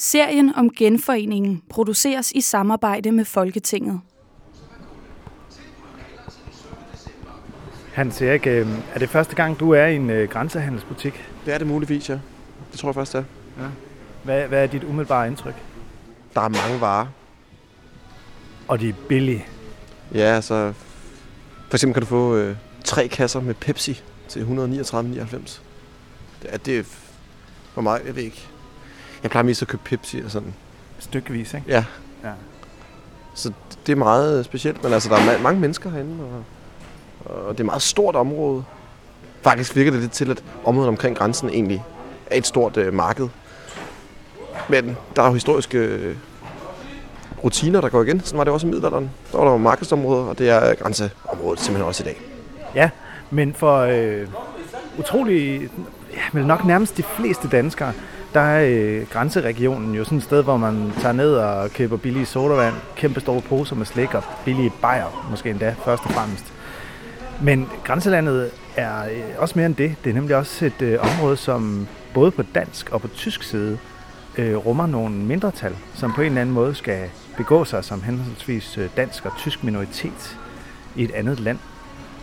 Serien om genforeningen produceres i samarbejde med Folketinget. Hans Erik, øh, er det første gang, du er i en øh, grænsehandelsbutik? Det er det muligvis, ja. Det tror jeg først, det er. Ja. Hvad, hvad er dit umiddelbare indtryk? Der er mange varer. Og de er billige. Ja, altså... For eksempel kan du få øh, tre kasser med Pepsi til 139,99. Det er det... Hvor meget? Jeg ved ikke. Jeg plejer mest at købe Pepsi og sådan. Stykkevis, ikke? Ja. Ja. Så det er meget specielt, men altså, der er ma- mange mennesker herinde, og, og det er et meget stort område. Faktisk virker det lidt til, at området omkring grænsen egentlig er et stort øh, marked. Men der er jo historiske øh, rutiner, der går igen. Sådan var det også i middelalderen. Der var der jo markedsområder, og det er grænseområdet simpelthen også i dag. Ja, men for øh, utrolig, ja, vel nok nærmest de fleste danskere, der er øh, grænseregionen jo sådan et sted, hvor man tager ned og køber billige sodavand, kæmpe store poser med slik og billige bajer, måske endda først og fremmest. Men grænselandet er øh, også mere end det. Det er nemlig også et øh, område, som både på dansk og på tysk side øh, rummer nogle mindretal, som på en eller anden måde skal begå sig som henholdsvis øh, dansk og tysk minoritet i et andet land.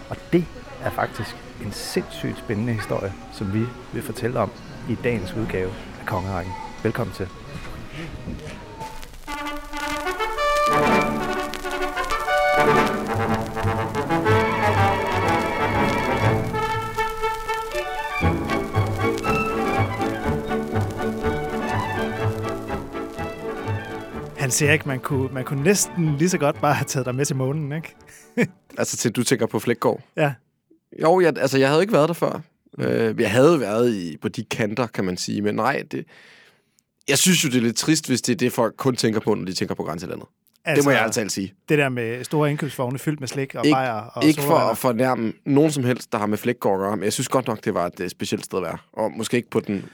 Og det er faktisk en sindssygt spændende historie, som vi vil fortælle om i dagens udgave Kongerækken. Velkommen til. Hans Erik, man kunne, man kunne næsten lige så godt bare have taget dig med til månen, ikke? Altså til du tænker på Flækgaard? Ja. Jo, jeg, altså jeg havde ikke været der før. Øh, jeg havde været i, på de kanter, kan man sige, men nej, det, jeg synes jo, det er lidt trist, hvis det er det, folk kun tænker på, når de tænker på grænselandet. Altså, det må jeg altid sige. Det der med store indkøbsvogne fyldt med slik og Ikke- bajer og Ikke for at fornærme nogen som helst, der har med Flækgaard at gøre, men jeg synes godt nok, det var et øh, specielt sted at være. Og måske ikke på den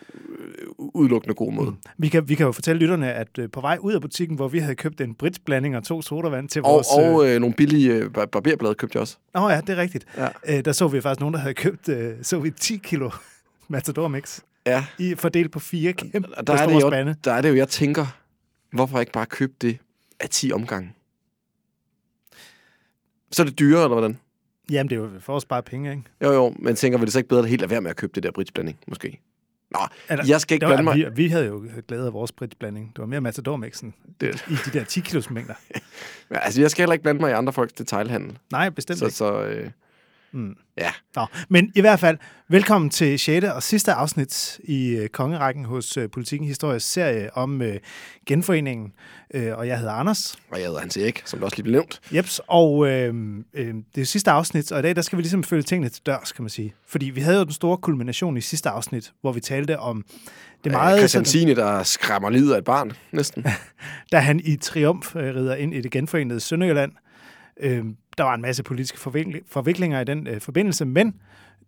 udelukkende gode måde. Mm. Vi kan, vi kan jo fortælle lytterne, at øh, på vej ud af butikken, hvor vi havde købt en britsblanding og to sodavand til Og, vores... og øh, nogle billige øh, bar- barberblade købte jeg også. Nå ja, det er rigtigt. Ja. Øh, der så vi faktisk nogen, der havde købt øh, så vi 10 kilo Matador Mix Ja, i fordelt på fire kæmpe og der er, det jo, spande. der er det jo, jeg tænker, hvorfor ikke bare købe det af 10 omgange? Så er det dyrere, eller hvordan? Jamen, det er jo for at spare penge, ikke? Jo, jo, men tænker, vil det så ikke bedre at helt lade være med at købe det der britsblanding, måske? Nå, Eller, jeg skal ikke blande mig. vi, vi havde jo glæde af vores britsblanding. Det var mere Matador Mixen Det, i de der 10 kilos mængder. Ja, altså, jeg skal heller ikke blande mig i andre folks detailhandel. Nej, bestemt Så, ikke. så øh, Mm. ja. Nå, men i hvert fald, velkommen til 6. og sidste afsnit i øh, Kongerækken hos øh, Politikken Histories serie om øh, genforeningen. Øh, og jeg hedder Anders. Og jeg hedder Hans Erik, som der også lige blev nævnt. Jeps, og øh, øh, det er sidste afsnit, og i dag der skal vi ligesom følge tingene til dørs, kan man sige. Fordi vi havde jo den store kulmination i sidste afsnit, hvor vi talte om det Meget meget, Christian Signe, der skræmmer livet af et barn, næsten. da han i triumf øh, rider ind i det genforenede Sønderjylland. Øh, der var en masse politiske forvikl- forviklinger i den øh, forbindelse, men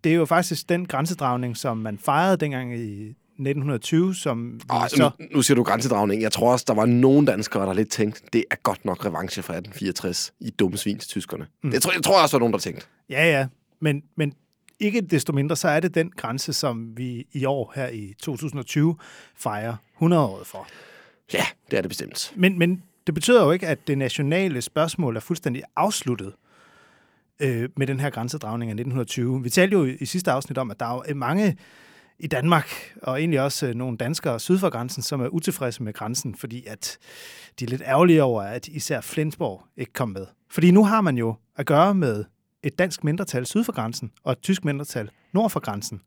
det er jo faktisk den grænsedragning, som man fejrede dengang i 1920, som Og så... nu, nu siger du grænsedragning. Jeg tror også, der var nogen danskere, der lidt tænkte, det er godt nok revanche fra 1864 i dumme svin til tyskerne. Mm. Det tror, jeg tror også, der var nogen, der tænkte. Ja, ja, men, men ikke desto mindre, så er det den grænse, som vi i år her i 2020 fejrer 100-året for. Ja, det er det bestemt. Men, men det betyder jo ikke, at det nationale spørgsmål er fuldstændig afsluttet øh, med den her grænsedragning af 1920. Vi talte jo i, sidste afsnit om, at der er jo øh, mange i Danmark, og egentlig også øh, nogle danskere syd for grænsen, som er utilfredse med grænsen, fordi at de er lidt ærgerlige over, at især Flensborg ikke kom med. Fordi nu har man jo at gøre med et dansk mindretal syd for grænsen, og et tysk mindretal nord for grænsen.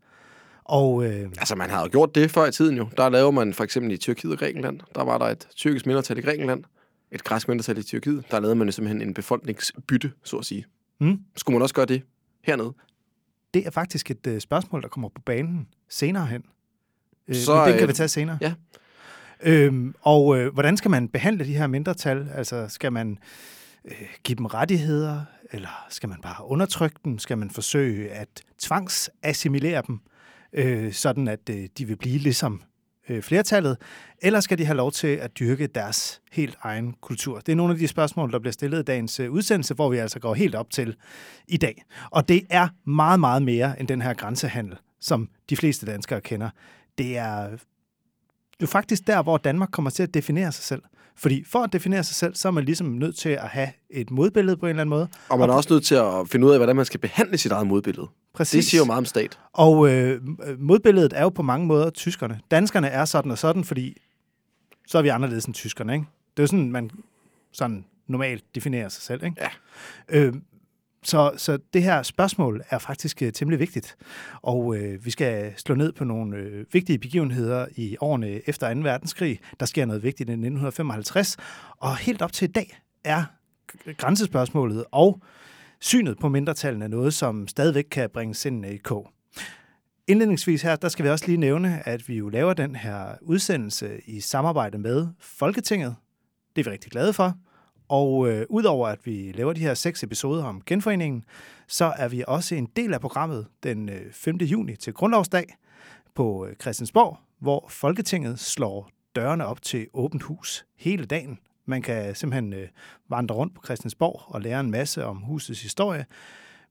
Og øh, Altså, man har jo gjort det før i tiden jo. Der laver man for eksempel i Tyrkiet og Grækenland. Der var der et tyrkisk mindretal i Grækenland, et græsk mindretal i Tyrkiet. Der lavede man jo simpelthen en befolkningsbytte, så at sige. Mm. Skulle man også gøre det hernede? det er faktisk et øh, spørgsmål, der kommer på banen senere hen. Øh, Så, men det kan øh, vi tage senere. ja. Øhm, og øh, hvordan skal man behandle de her mindretal? Altså, skal man øh, give dem rettigheder, eller skal man bare undertrykke dem? Skal man forsøge at tvangsassimilere dem, øh, sådan at øh, de vil blive ligesom øh, flertallet? Eller skal de have lov til at dyrke deres helt egen kultur? Det er nogle af de spørgsmål, der bliver stillet i dagens øh, udsendelse, hvor vi altså går helt op til i dag. Og det er meget, meget mere end den her grænsehandel, som de fleste danskere kender. Det er jo faktisk der, hvor Danmark kommer til at definere sig selv. Fordi for at definere sig selv, så er man ligesom nødt til at have et modbillede på en eller anden måde. Og man er også nødt til at finde ud af, hvordan man skal behandle sit eget modbillede. Præcis. Det siger jo meget om stat. Og øh, modbilledet er jo på mange måder tyskerne. Danskerne er sådan og sådan, fordi så er vi anderledes end tyskerne, ikke? Det er jo sådan, man sådan normalt definerer sig selv, ikke? Ja. Øh, så, så det her spørgsmål er faktisk øh, temmelig vigtigt, og øh, vi skal slå ned på nogle øh, vigtige begivenheder i årene efter 2. verdenskrig. Der sker noget vigtigt i 1955, og helt op til i dag er grænsespørgsmålet og synet på mindretallene noget, som stadigvæk kan bringe sindene i kog. Indledningsvis her, der skal vi også lige nævne, at vi jo laver den her udsendelse i samarbejde med Folketinget. Det er vi rigtig glade for. Og øh, udover at vi laver de her seks episoder om genforeningen, så er vi også en del af programmet den øh, 5. juni til Grundlovsdag på øh, Christiansborg, hvor Folketinget slår dørene op til åbent hus hele dagen. Man kan simpelthen øh, vandre rundt på Christiansborg og lære en masse om husets historie,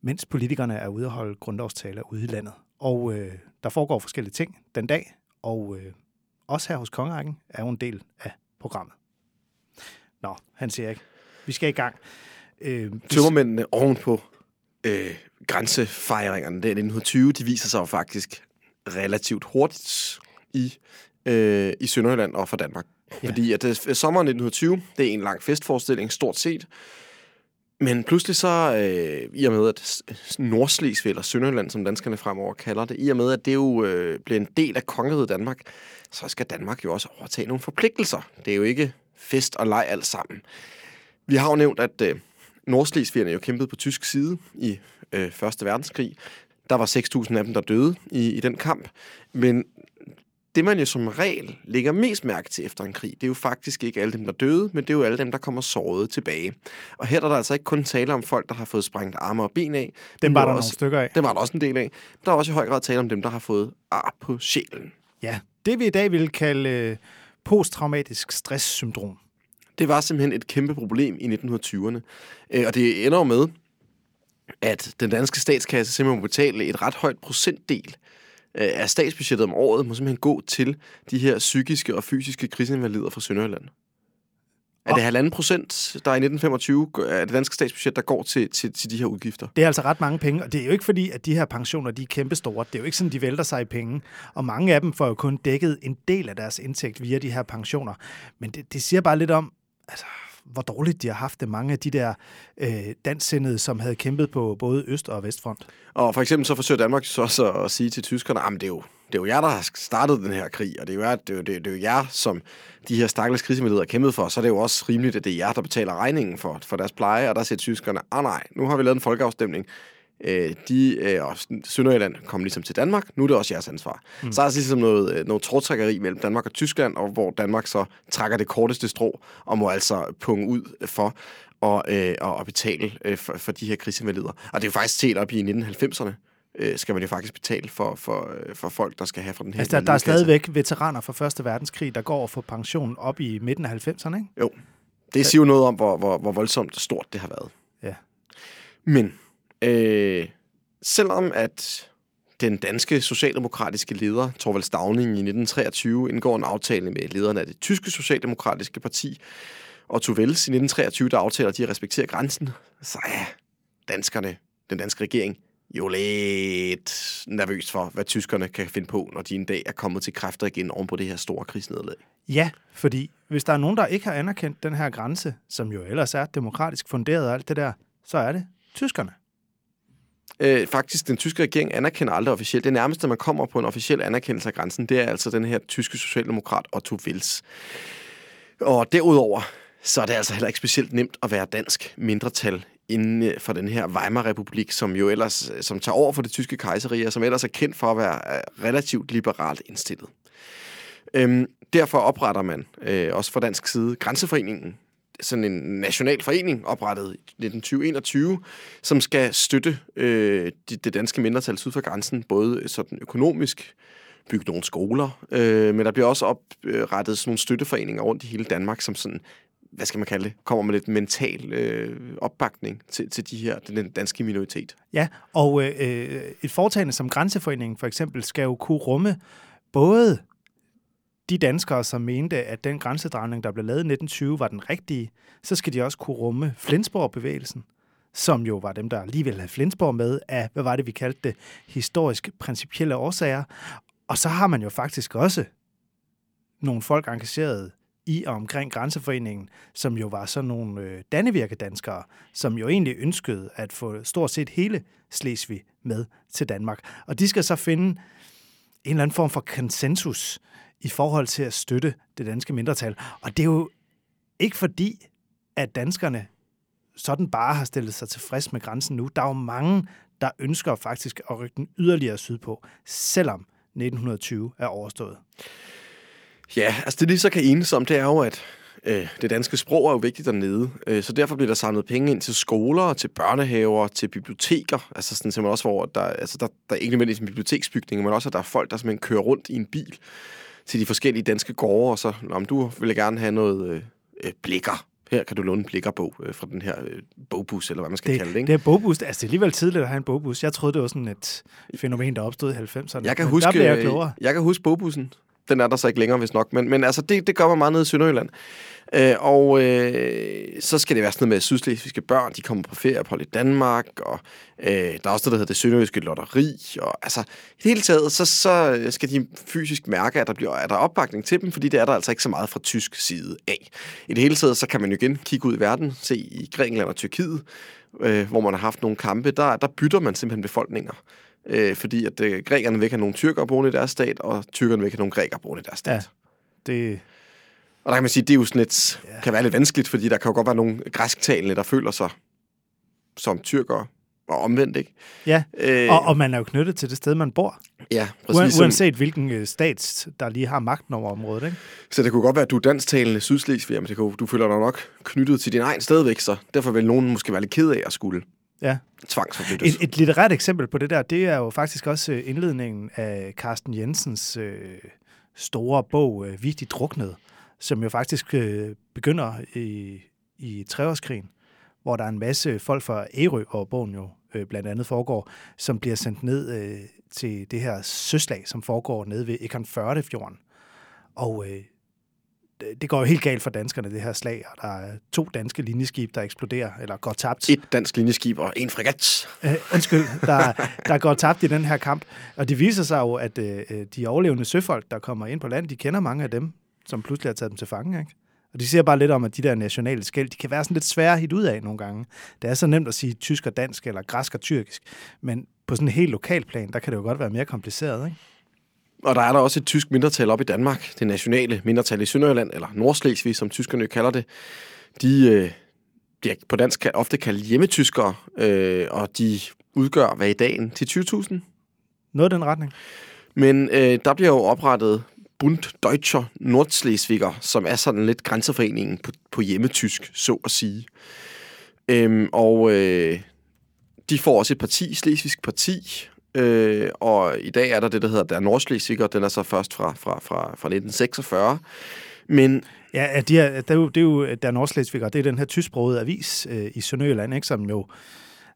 mens politikerne er ude og holde grundlovstaler ude i landet. Og øh, der foregår forskellige ting den dag, og øh, også her hos Kongerækken er jo en del af programmet. Nå, han siger ikke. Vi skal i gang. Øh, Tømmermændene ovenpå øh, grænsefejringerne der i 1920, de viser sig jo faktisk relativt hurtigt i, øh, i Sønderjylland og for Danmark. Ja. Fordi at det, øh, sommeren 1920, det er en lang festforestilling, stort set. Men pludselig så, øh, i og med at Nordslesvig, eller Sønderjylland, som danskerne fremover kalder det, i og med at det jo øh, bliver en del af kongeriget Danmark, så skal Danmark jo også overtage nogle forpligtelser. Det er jo ikke fest og leg alt sammen. Vi har jo nævnt, at øh, Nordslesvigerne jo kæmpede på tysk side i øh, Første Verdenskrig. Der var 6.000 af dem, der døde i, i den kamp. Men det, man jo som regel lægger mest mærke til efter en krig, det er jo faktisk ikke alle dem, der døde, men det er jo alle dem, der kommer såret tilbage. Og her er der altså ikke kun tale om folk, der har fået sprængt arme og ben af. Dem var der også, nogle stykker af. Det var der også en del af. Der er også i høj grad tale om dem, der har fået ar på sjælen. Ja, det vi i dag vil kalde øh, posttraumatisk stresssyndrom. Det var simpelthen et kæmpe problem i 1920'erne. Øh, og det ender jo med, at den danske statskasse simpelthen må betale et ret højt procentdel øh, af statsbudgettet om året, må simpelthen gå til de her psykiske og fysiske krigsinvalider fra Sønderjylland. Er det halvanden procent, der i 1925 er det danske statsbudget, der går til, til, til de her udgifter? Det er altså ret mange penge, og det er jo ikke fordi, at de her pensioner de er kæmpestore. Det er jo ikke sådan, de vælter sig i penge. Og mange af dem får jo kun dækket en del af deres indtægt via de her pensioner. Men det, det siger bare lidt om, altså, hvor dårligt de har haft det, mange af de der øh, danssindede, som havde kæmpet på både Øst- og Vestfront. Og for eksempel så forsøger Danmark så også at sige til tyskerne, at det er jo det er jo jer, der har startet den her krig, og det er jo jer, det er jo, det er, det er jo jer som de her stakkels krigsmidler har kæmpet for, så er det jo også rimeligt, at det er jer, der betaler regningen for, for deres pleje, og der siger tyskerne, ah nej, nu har vi lavet en folkeafstemning, øh, de, øh, og Sønderjylland kom ligesom til Danmark, nu er det også jeres ansvar. Mm. Så er der ligesom noget, øh, noget trådtrækkeri mellem Danmark og Tyskland, og hvor Danmark så trækker det korteste strå, og må altså punge ud for og, øh, og betale øh, for, for de her krigsinvalider. Og det er jo faktisk set op i 1990'erne, øh, skal man jo faktisk betale for, for, øh, for folk, der skal have fra den her altså, der, der er stadigvæk veteraner fra Første Verdenskrig, der går og får pension op i midten af 90'erne, ikke? Jo. Det siger jo noget om, hvor, hvor, hvor voldsomt stort det har været. Ja. Men øh, selvom at den danske socialdemokratiske leder, Torvald Stavning, i 1923 indgår en aftale med lederne af det tyske socialdemokratiske parti, og Tuvels i 1923, der aftaler, at de respekterer grænsen, så er danskerne, den danske regering, jo lidt nervøs for, hvad tyskerne kan finde på, når de en dag er kommet til kræfter igen oven på det her store krigsnedlag. Ja, fordi hvis der er nogen, der ikke har anerkendt den her grænse, som jo ellers er demokratisk funderet og alt det der, så er det tyskerne. Øh, faktisk, den tyske regering anerkender aldrig officielt. Det nærmeste, man kommer på en officiel anerkendelse af grænsen, det er altså den her tyske socialdemokrat Otto Wils. Og derudover, så er det altså heller ikke specielt nemt at være dansk mindretal inden øh, for den her Weimar-republik, som jo ellers øh, som tager over for det tyske kejserige, og som ellers er kendt for at være øh, relativt liberalt indstillet. Øhm, derfor opretter man øh, også fra dansk side Grænseforeningen, sådan en national forening oprettet i 1921, som skal støtte øh, det, det danske mindretal syd for grænsen, både sådan økonomisk, bygge nogle skoler, øh, men der bliver også oprettet sådan nogle støtteforeninger rundt i hele Danmark, som sådan hvad skal man kalde det, kommer med lidt mental øh, opbakning til, til de her, den danske minoritet. Ja, og øh, øh et foretagende som Grænseforeningen for eksempel skal jo kunne rumme både de danskere, som mente, at den grænsedragning, der blev lavet i 1920, var den rigtige, så skal de også kunne rumme Flensborg-bevægelsen, som jo var dem, der alligevel havde Flensborg med af, hvad var det, vi kaldte det, historisk principielle årsager. Og så har man jo faktisk også nogle folk engageret i og omkring Grænseforeningen, som jo var sådan nogle øh, dannevirkedanskere, som jo egentlig ønskede at få stort set hele Slesvig med til Danmark. Og de skal så finde en eller anden form for konsensus i forhold til at støtte det danske mindretal. Og det er jo ikke fordi, at danskerne sådan bare har stillet sig tilfreds med grænsen nu. Der er jo mange, der ønsker faktisk at rykke den yderligere sydpå, selvom 1920 er overstået. Ja, altså det, de så kan enes om, det er jo, at øh, det danske sprog er jo vigtigt dernede. Øh, så derfor bliver der samlet penge ind til skoler, til børnehaver, til biblioteker. Altså sådan simpelthen også, hvor der, altså der, der er ikke nødvendigvis en biblioteksbygning, men også, at der er folk, der simpelthen kører rundt i en bil til de forskellige danske gårde, og så, om du vil gerne have noget øh, øh, blikker, her kan du låne en blikkerbog øh, fra den her øh, bogbus, eller hvad man skal det, kalde det. Ikke? Det er bogbus. Altså, det er alligevel tidligt at have en bogbus. Jeg troede, det var sådan et fænomen, der opstod i 90'erne. Jeg kan, huske, jeg, klogere. jeg kan huske bogbussen. Den er der så ikke længere, hvis nok. Men, men altså, det, det gør man meget nede i Sønderjylland. Øh, og øh, så skal det være sådan noget med, at sydslesvigske børn, de kommer på ferieophold i Danmark, og øh, der er også noget, der hedder det sønderjyske lotteri, og altså, i det hele taget, så, så skal de fysisk mærke, at der bliver er der opbakning til dem, fordi det er der altså ikke så meget fra tysk side af. I det hele taget, så kan man jo igen kigge ud i verden, se i Grækenland og Tyrkiet, øh, hvor man har haft nogle kampe, der, der bytter man simpelthen befolkninger øh, fordi at øh, grækerne vil have nogle tyrkere boende i deres stat, og tyrkerne vil have nogle grækere boende i deres stat. Ja, det... Og der kan man sige, at det er jo sådan lidt, ja. kan være lidt vanskeligt, fordi der kan jo godt være nogle græsktalende, der føler sig som tyrkere, og omvendt, ikke? Ja, øh, og, og man er jo knyttet til det sted, man bor. Ja, præcis. Uanset hvilken øh, stat, der lige har magten over området, ikke? Så det kunne godt være, at du er dansktalende sydslesvig, men det kunne, du føler dig nok knyttet til din egen stadigvæk, så derfor vil nogen måske være lidt ked af at skulle ja. tvangsforflyttes. Et, et litterært eksempel på det der, det er jo faktisk også øh, indledningen af Carsten Jensens øh, store bog, øh, Vigtigt Druknet, som jo faktisk øh, begynder i, i treårskrigen, hvor der er en masse folk fra Ærø, hvor bogen jo øh, blandt andet foregår, som bliver sendt ned øh, til det her søslag, som foregår nede ved Ekon Førdefjorden. Og øh, det går jo helt galt for danskerne, det her slag, og der er to danske linjeskib, der eksploderer, eller går tabt. Et dansk linjeskib og en fregat. Uh, undskyld, der, der går tabt i den her kamp. Og det viser sig jo, at uh, de overlevende søfolk, der kommer ind på land, de kender mange af dem, som pludselig har taget dem til fange, ikke? Og de siger bare lidt om, at de der nationale skæld, de kan være sådan lidt svære at hit ud af nogle gange. Det er så nemt at sige tysk og dansk, eller græsk og tyrkisk, men på sådan en helt lokal plan, der kan det jo godt være mere kompliceret, ikke? Og der er der også et tysk mindretal op i Danmark, det nationale mindretal i Sønderjylland, eller Nordslesvig, som tyskerne kalder det. De, øh, de er på dansk ofte kaldt hjemmetyskere, øh, og de udgør hvad i dagen til 20.000. Noget i den retning. Men øh, der bliver jo oprettet Bund Deutscher Nordslesviger, som er sådan lidt grænseforeningen på, på hjemmetysk, så at sige. Øhm, og øh, de får også et parti, Slesvigsk Parti, Øh, og i dag er der det, der hedder Der Nordslesvig, den er så først fra, fra, fra, fra 1946. Men Ja, de her, det, er jo, det er jo Der Nordslesvig, det er den her tysksprogede avis øh, i Sønderjylland, ikke, som jo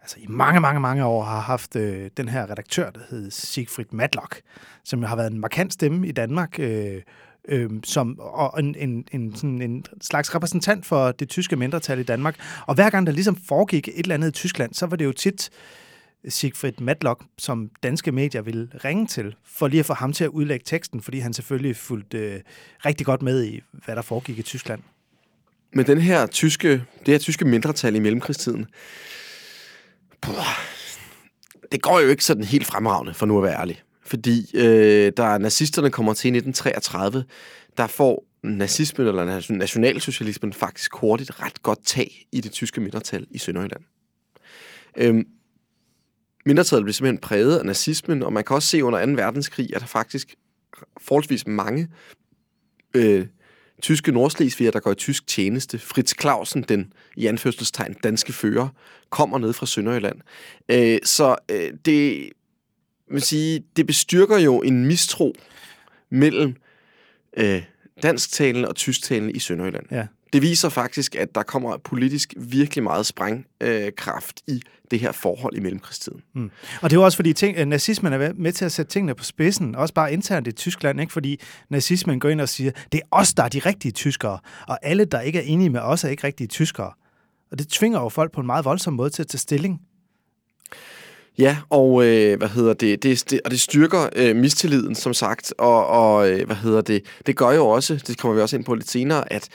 altså, i mange, mange, mange år har haft øh, den her redaktør, der hed Siegfried Matlock, som har været en markant stemme i Danmark, øh, øh, som, og en, en, en, sådan en slags repræsentant for det tyske mindretal i Danmark. Og hver gang der ligesom foregik et eller andet i Tyskland, så var det jo tit Siegfried Matlock, som danske medier ville ringe til, for lige at få ham til at udlægge teksten, fordi han selvfølgelig fulgte øh, rigtig godt med i, hvad der foregik i Tyskland. Men den her tyske, det her tyske mindretal i mellemkrigstiden, det går jo ikke sådan helt fremragende, for nu at være ærlig. Fordi øh, da nazisterne kommer til i 1933, der får nazismen eller nationalsocialismen faktisk hurtigt ret godt tag i det tyske mindretal i Sønderjylland. Øhm, mindretallet blev simpelthen præget af nazismen, og man kan også se under 2. verdenskrig, at der faktisk forholdsvis mange øh, tyske nordslesviger, der går i tysk tjeneste. Fritz Clausen, den i anførselstegn danske fører, kommer ned fra Sønderjylland. Øh, så øh, det, vil sige, det bestyrker jo en mistro mellem øh, dansktalende og tysktalende i Sønderjylland. Ja. Det viser faktisk, at der kommer politisk virkelig meget sprængkraft i det her forhold i mellemkrigstiden. Mm. Og det er jo også fordi, ting, nazismen er med til at sætte tingene på spidsen, også bare internt i Tyskland, ikke? fordi nazismen går ind og siger, det er os, der er de rigtige tyskere, og alle, der ikke er enige med os, er ikke rigtige tyskere. Og det tvinger jo folk på en meget voldsom måde til at tage stilling. Ja, og øh, hvad hedder det, det, det og det styrker øh, mistilliden som sagt, og, og øh, hvad hedder det, det gør jo også, det kommer vi også ind på lidt senere, at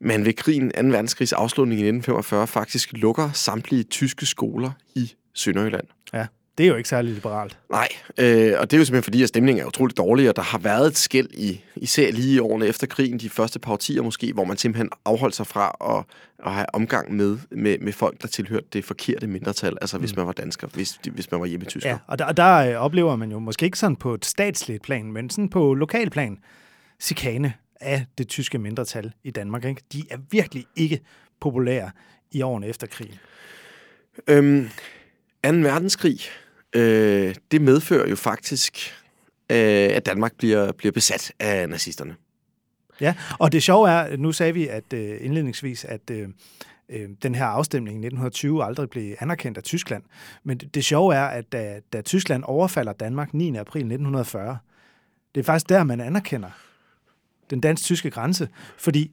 man ved krigen 2. verdenskrigs afslutning i 1945 faktisk lukker samtlige tyske skoler i Sønderjylland. Ja. Det er jo ikke særlig liberalt. Nej, øh, og det er jo simpelthen fordi, at stemningen er utroligt dårlig, og der har været et skæld i, især lige i årene efter krigen, de første par årtier måske, hvor man simpelthen afholdt sig fra at, at have omgang med, med, med folk, der tilhørte det forkerte mindretal, altså hvis mm. man var dansker, hvis, hvis man var hjemme tysker. Ja, og der, der øh, oplever man jo måske ikke sådan på et statsligt plan, men sådan på lokalplan, chikane af det tyske mindretal i Danmark. Ikke? De er virkelig ikke populære i årene efter krigen. Øhm, 2. verdenskrig øh, det medfører jo faktisk, øh, at Danmark bliver, bliver besat af nazisterne. Ja, og det sjove er, nu sagde vi at øh, indledningsvis, at øh, øh den her afstemning i 1920 aldrig blev anerkendt af Tyskland. Men det, det sjove er, at da, da Tyskland overfalder Danmark 9. april 1940, det er faktisk der, man anerkender den dansk-tyske grænse, fordi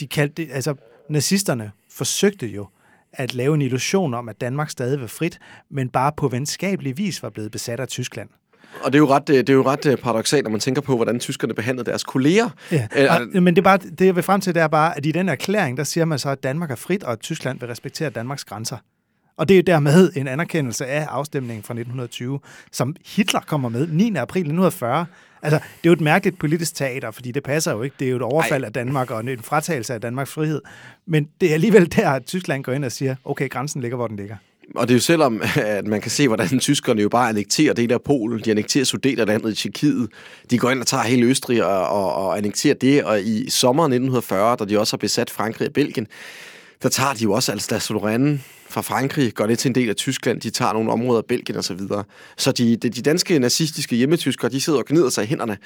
de kaldte altså nazisterne forsøgte jo at lave en illusion om, at Danmark stadig var frit, men bare på venskabelig vis var blevet besat af Tyskland. Og det er jo ret, det er jo ret øh, paradoxalt, når man tænker på, hvordan tyskerne behandlede deres kolleger. Ja, og, men det, er bare, det jeg vil frem til, det er bare, at i den erklæring, der siger man så, at Danmark er frit, og at Tyskland vil respektere Danmarks grænser. Og det er jo dermed en anerkendelse af afstemningen fra 1920, som Hitler kommer med 9. april 1940. Altså, det er jo et mærkeligt politisk teater, fordi det passer jo ikke. Det er jo et overfald Ej. af Danmark og en fratagelse af Danmarks frihed. Men det er alligevel der, at Tyskland går ind og siger, okay, grænsen ligger, hvor den ligger. Og det er jo selvom, at man kan se, hvordan tyskerne jo bare annekterer det der Polen, de annekterer Sudeterlandet i Tjekkiet, de går ind og tager hele Østrig og, og, og annekterer det, og i sommeren 1940, da de også har besat Frankrig og Belgien, der tager de jo også Alsace-Lorraine fra Frankrig, går det til en del af Tyskland, de tager nogle områder af Belgien osv. Så, videre. så de, de, de danske nazistiske hjemmetyskere, de sidder og gnider sig i hænderne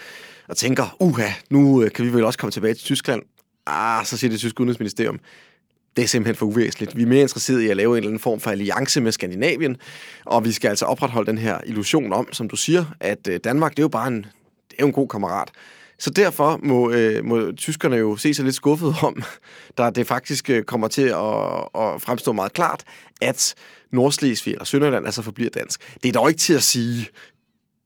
og tænker, uha, nu øh, kan vi vel også komme tilbage til Tyskland. Ah, så siger det tyske udenrigsministerium, det er simpelthen for uvæsentligt. Vi er mere interesserede i at lave en eller anden form for alliance med Skandinavien, og vi skal altså opretholde den her illusion om, som du siger, at øh, Danmark, det er jo bare en, det er jo en god kammerat. Så derfor må, øh, må tyskerne jo se sig lidt skuffet om, da det faktisk øh, kommer til at, at fremstå meget klart, at Nordslesvig eller Sønderland altså forbliver dansk. Det er dog ikke til at sige,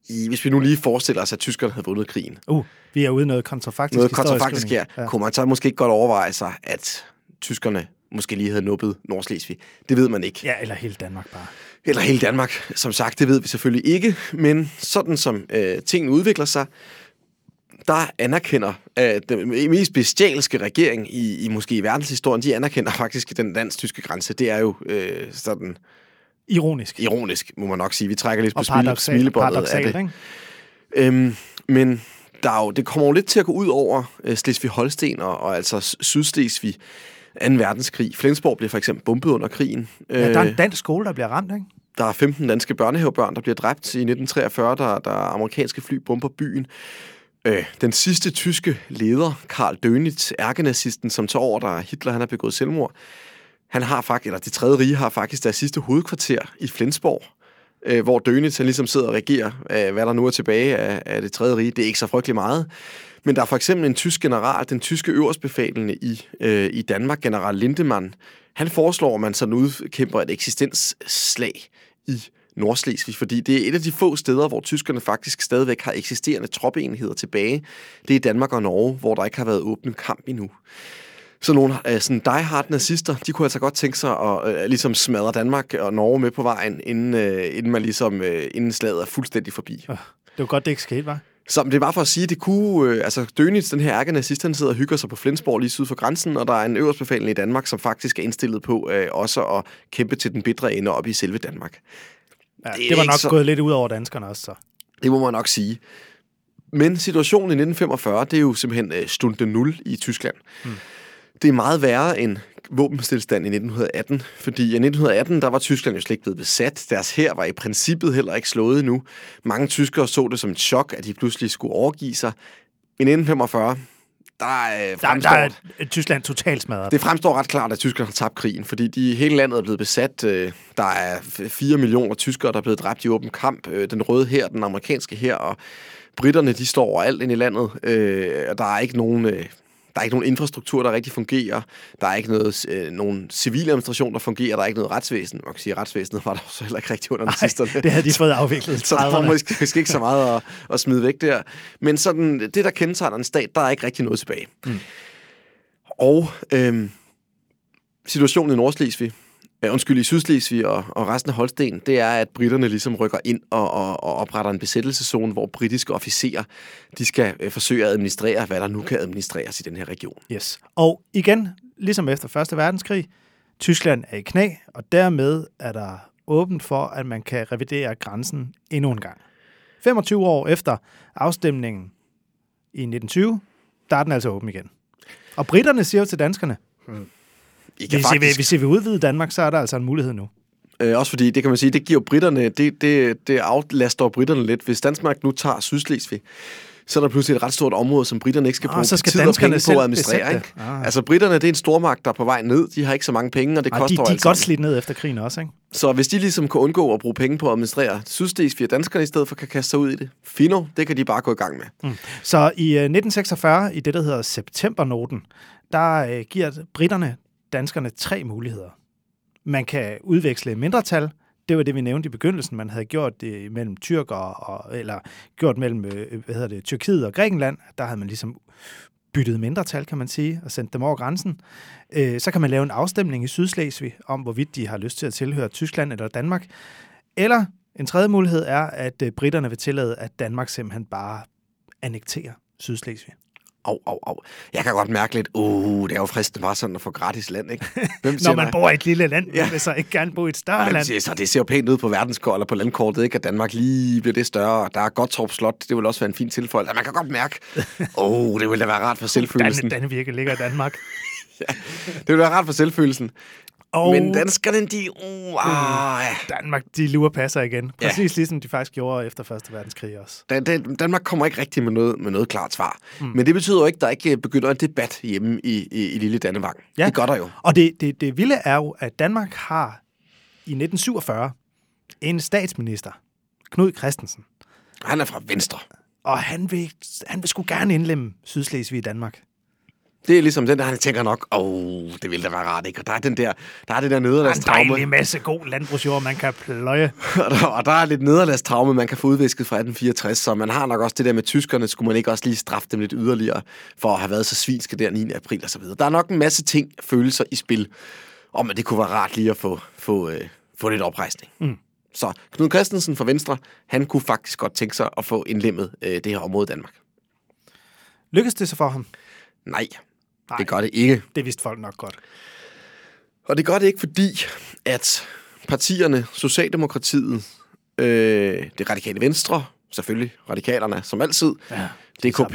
i, hvis vi nu lige forestiller os, at tyskerne havde vundet krigen. Uh, vi er ude i noget kontrafaktisk Noget kontrafaktisk her. Ja. Kunne man så måske ikke godt overveje sig, at tyskerne måske lige havde nuppet Nordslesvig? Det ved man ikke. Ja, eller hele Danmark bare. Eller hele Danmark. Som sagt, det ved vi selvfølgelig ikke. Men sådan som øh, tingene udvikler sig, der anerkender at den mest bestialske regering i, i måske i verdenshistorien, de anerkender faktisk den dansk-tyske grænse. Det er jo øh, sådan... Ironisk. Ironisk, må man nok sige. Vi trækker lidt på smile, smilebåndet af det. Ikke? Øhm, men der er jo, det kommer jo lidt til at gå ud over øh, Slesvig-Holsten og, og altså Sydslesvig 2. verdenskrig. Flensborg bliver for eksempel bombet under krigen. Ja, der er en øh, dansk skole, der bliver ramt, ikke? Der er 15 danske børnehavebørn, der bliver dræbt i 1943, der, der amerikanske fly bomber byen. Øh, den sidste tyske leder, Karl Dönitz, ærkenazisten, som tager over, da Hitler han har begået selvmord, han har faktisk, eller det tredje rige har faktisk deres sidste hovedkvarter i Flensborg, øh, hvor Dönitz han ligesom sidder og regerer, øh, hvad der nu er tilbage af, af det tredje rige. Det er ikke så frygtelig meget. Men der er for eksempel en tysk general, den tyske øverstbefalende i, øh, i Danmark, general Lindemann, han foreslår, at man sådan udkæmper et eksistensslag i Nordslesvig, fordi det er et af de få steder, hvor tyskerne faktisk stadigvæk har eksisterende troppeenheder tilbage. Det er Danmark og Norge, hvor der ikke har været åbnet kamp endnu. Så nogle uh, sådan die-hard nazister, de kunne altså godt tænke sig at uh, ligesom smadre Danmark og Norge med på vejen, inden, uh, inden, man ligesom, uh, inden slaget er fuldstændig forbi. Det var godt, det ikke skete, var? Så det er bare for at sige, at det kunne... Øh, altså, Dönitz, den her ærkenazist, han sidder og hygger sig på Flensborg lige syd for grænsen, og der er en øverstbefalende i Danmark, som faktisk er indstillet på øh, også at kæmpe til den bedre ende op i selve Danmark. Ja, det, det var nok så... gået lidt ud over danskerne også, så. Det må man nok sige. Men situationen i 1945, det er jo simpelthen øh, stunde 0 i Tyskland. Hmm. Det er meget værre end våbenstilstand i 1918, fordi i 1918, der var Tyskland jo slet ikke blevet besat. Deres her var i princippet heller ikke slået endnu. Mange tyskere så det som et chok, at de pludselig skulle overgive sig. I 1945, der, øh, Der, fremstår, der er Tyskland totalt smadret. det fremstår ret klart, at tyskerne har tabt krigen, fordi de, hele landet er blevet besat. Øh, der er 4 millioner tyskere, der er blevet dræbt i åben kamp. Øh, den røde her, den amerikanske her, og britterne, de står overalt ind i landet. Øh, og der er ikke nogen... Øh, der er ikke nogen infrastruktur, der rigtig fungerer. Der er ikke noget, øh, nogen civil administration, der fungerer. Der er ikke noget retsvæsen. Man kan sige, at retsvæsenet var der så heller ikke rigtig under nazisterne. det havde de fået afviklet Så der var 30'erne. måske, ikke så meget at, at smide væk der. Men sådan, det, der kendetegner en stat, der er ikke rigtig noget tilbage. Mm. Og øhm, situationen i Nordslesvig, øh, undskyld, i Sydslesvig og, og resten af Holsten, det er, at britterne ligesom rykker ind og, og, og opretter en besættelseszone, hvor britiske officerer, de skal øh, forsøge at administrere, hvad der nu kan administreres i den her region. Yes. Og igen, ligesom efter 1. verdenskrig, Tyskland er i knæ, og dermed er der åbent for, at man kan revidere grænsen endnu en gang. 25 år efter afstemningen i 1920, der er den altså åben igen. Og britterne siger jo til danskerne, I kan hvis, I vil, hvis I vil udvide Danmark, så er der altså en mulighed nu. Øh, også fordi, det kan man sige, det giver britterne, det, det, det aflaster britterne lidt. Hvis Danmark nu tager Sydslesvig, så er der pludselig et ret stort område, som britterne ikke skal bruge så skal tid og penge på at administrere. Ikke? Ah. Altså, britterne, det er en stormagt, der er på vej ned. De har ikke så mange penge, og det Ej, koster de, de er alt godt slidt ned efter krigen også, ikke? Så hvis de ligesom kan undgå at bruge penge på at administrere Sydslesvig, og danskerne i stedet for kan kaste sig ud i det, fino, det kan de bare gå i gang med. Så i øh, 1946, i det, der hedder Septembernoten, der øh, giver britterne danskerne tre muligheder. Man kan udveksle mindretal. Det var det, vi nævnte i begyndelsen. Man havde gjort det mellem tyrker og, eller gjort mellem øh, hvad hedder det, Tyrkiet og Grækenland. Der havde man ligesom byttet mindretal, kan man sige, og sendt dem over grænsen. Øh, så kan man lave en afstemning i Sydslesvig om, hvorvidt de har lyst til at tilhøre Tyskland eller Danmark. Eller en tredje mulighed er, at øh, britterne vil tillade, at Danmark simpelthen bare annekterer Sydslesvig. Au, au, au. Jeg kan godt mærke lidt, uh, det er jo fristende bare sådan at få gratis land, ikke? Hvem Når man nej? bor i et lille land, Ja. ja. vil så ikke gerne bo i et større Hvem land. siger så? Det ser jo pænt ud på verdenskort eller på landkortet, ikke? At Danmark lige bliver det større. Der er Gottorp Slot, det vil også være en fin tilføjelse. Man kan godt mærke, oh, det ville da være rart for selvfølelsen. Dan, Dannevirke ligger i Danmark. Det ville være rart for selvfølelsen. Og Men danskerne, de... Uh, ah, ja. Danmark, de lurer passer igen. Ja. Præcis ligesom de faktisk gjorde efter 1. verdenskrig også. Dan- Dan- Danmark kommer ikke rigtig med noget, med noget klart svar. Mm. Men det betyder jo ikke, at der ikke begynder en debat hjemme i, i, i lille Dannevang. Ja. Det gør der jo. Og det, det, det vilde er jo, at Danmark har i 1947 en statsminister, Knud Christensen, Han er fra Venstre. og han vil, han vil sgu gerne indlemme Sydslesvig i Danmark. Det er ligesom den der, han tænker nok, åh, oh, det ville da være rart, ikke? Og der er den der, der er det der Der er en nederlagstraume. masse god landbrugsjord, man kan pløje. og, der, og der er lidt nederlagstraume, man kan få udvisket fra 1864, så man har nok også det der med tyskerne, skulle man ikke også lige straffe dem lidt yderligere, for at have været så svinske der 9. april og så videre. Der er nok en masse ting, følelser i spil, om at det kunne være rart lige at få, få, øh, få lidt oprejsning. Mm. Så Knud Christensen fra Venstre, han kunne faktisk godt tænke sig at få indlemmet øh, det her område i Danmark. Lykkedes det så for ham? Nej, Nej. det gør det ikke. Det vidste folk nok godt. Og det gør det ikke, fordi at partierne, Socialdemokratiet, øh, det radikale Venstre, selvfølgelig radikalerne som altid, Ja, DKP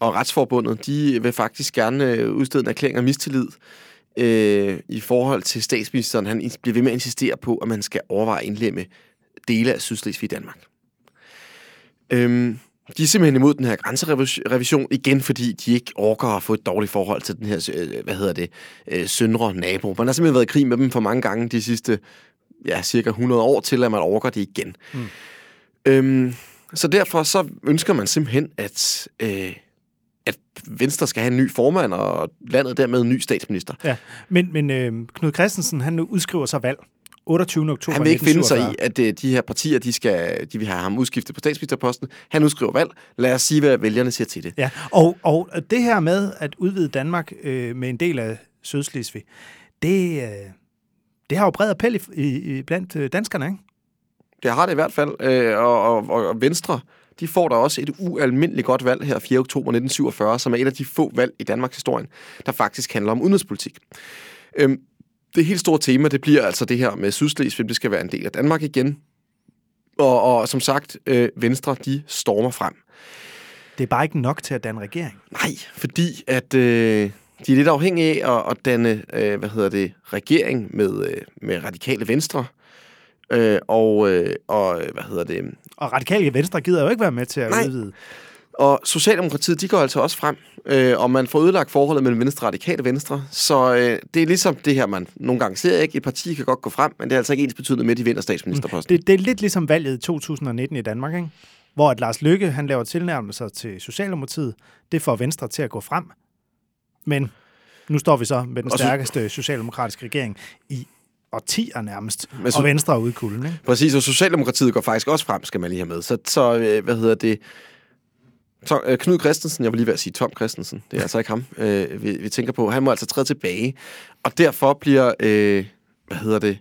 og Retsforbundet, de vil faktisk gerne øh, udstede en erklæring af mistillid øh, i forhold til statsministeren. Han bliver ved med at insistere på, at man skal overveje at indlemme dele af Sydslesvig i Danmark. Øhm, de er simpelthen imod den her grænserevision, igen fordi de ikke orker at få et dårligt forhold til den her, øh, hvad hedder det, øh, søndre nabo. Man har simpelthen været i krig med dem for mange gange de sidste, ja, cirka 100 år til, at man orker det igen. Mm. Øhm, så derfor så ønsker man simpelthen, at, øh, at Venstre skal have en ny formand, og landet dermed en ny statsminister. Ja, men, men øh, Knud Christensen, han udskriver sig valg 28. oktober Han vil ikke finde sig 1947. i, at øh, de her partier, de, skal, de vil have ham udskiftet på statsministerposten. Han udskriver valg. Lad os sige, hvad vælgerne siger til det. Ja, og, og det her med at udvide Danmark øh, med en del af Sydslesvig, det, øh, det har jo bred appel i, i, blandt øh, danskerne, ikke? Det har det i hvert fald. Øh, og, og, og, Venstre, de får der også et ualmindeligt godt valg her 4. oktober 1947, som er et af de få valg i Danmarks historie, der faktisk handler om udenrigspolitik. Øhm, det helt store tema, det bliver altså det her med Sydslesvig, det skal være en del af Danmark igen. Og, og som sagt, øh, Venstre, de stormer frem. Det er bare ikke nok til at danne regering. Nej, fordi at øh, de er lidt afhængige af at, at danne, øh, hvad hedder det, regering med, øh, med radikale venstre. Øh, og, øh, og, hvad hedder det, Og radikale venstre gider jo ikke være med til at Nej. udvide. Og Socialdemokratiet, de går altså også frem, øh, og man får ødelagt forholdet mellem Venstre og Radikale Venstre. Så øh, det er ligesom det her, man nogle gange ser ikke. Et parti kan godt gå frem, men det er altså ikke ens betydende med, at de vinder statsministerposten. Det, det er lidt ligesom valget i 2019 i Danmark, ikke? hvor at Lars Lykke han laver tilnærmelser til Socialdemokratiet. Det får Venstre til at gå frem. Men nu står vi så med den stærkeste socialdemokratiske regering i årtier nærmest, Men så- og Venstre er ude i kulden. Ikke? Præcis, og Socialdemokratiet går faktisk også frem, skal man lige have med. Så, så øh, hvad hedder det? Tom, øh, Knud Christensen, jeg vil lige ved at sige Tom Christensen, det er altså ikke ham, øh, vi, vi tænker på. Han må altså træde tilbage, og derfor bliver, øh, hvad hedder det,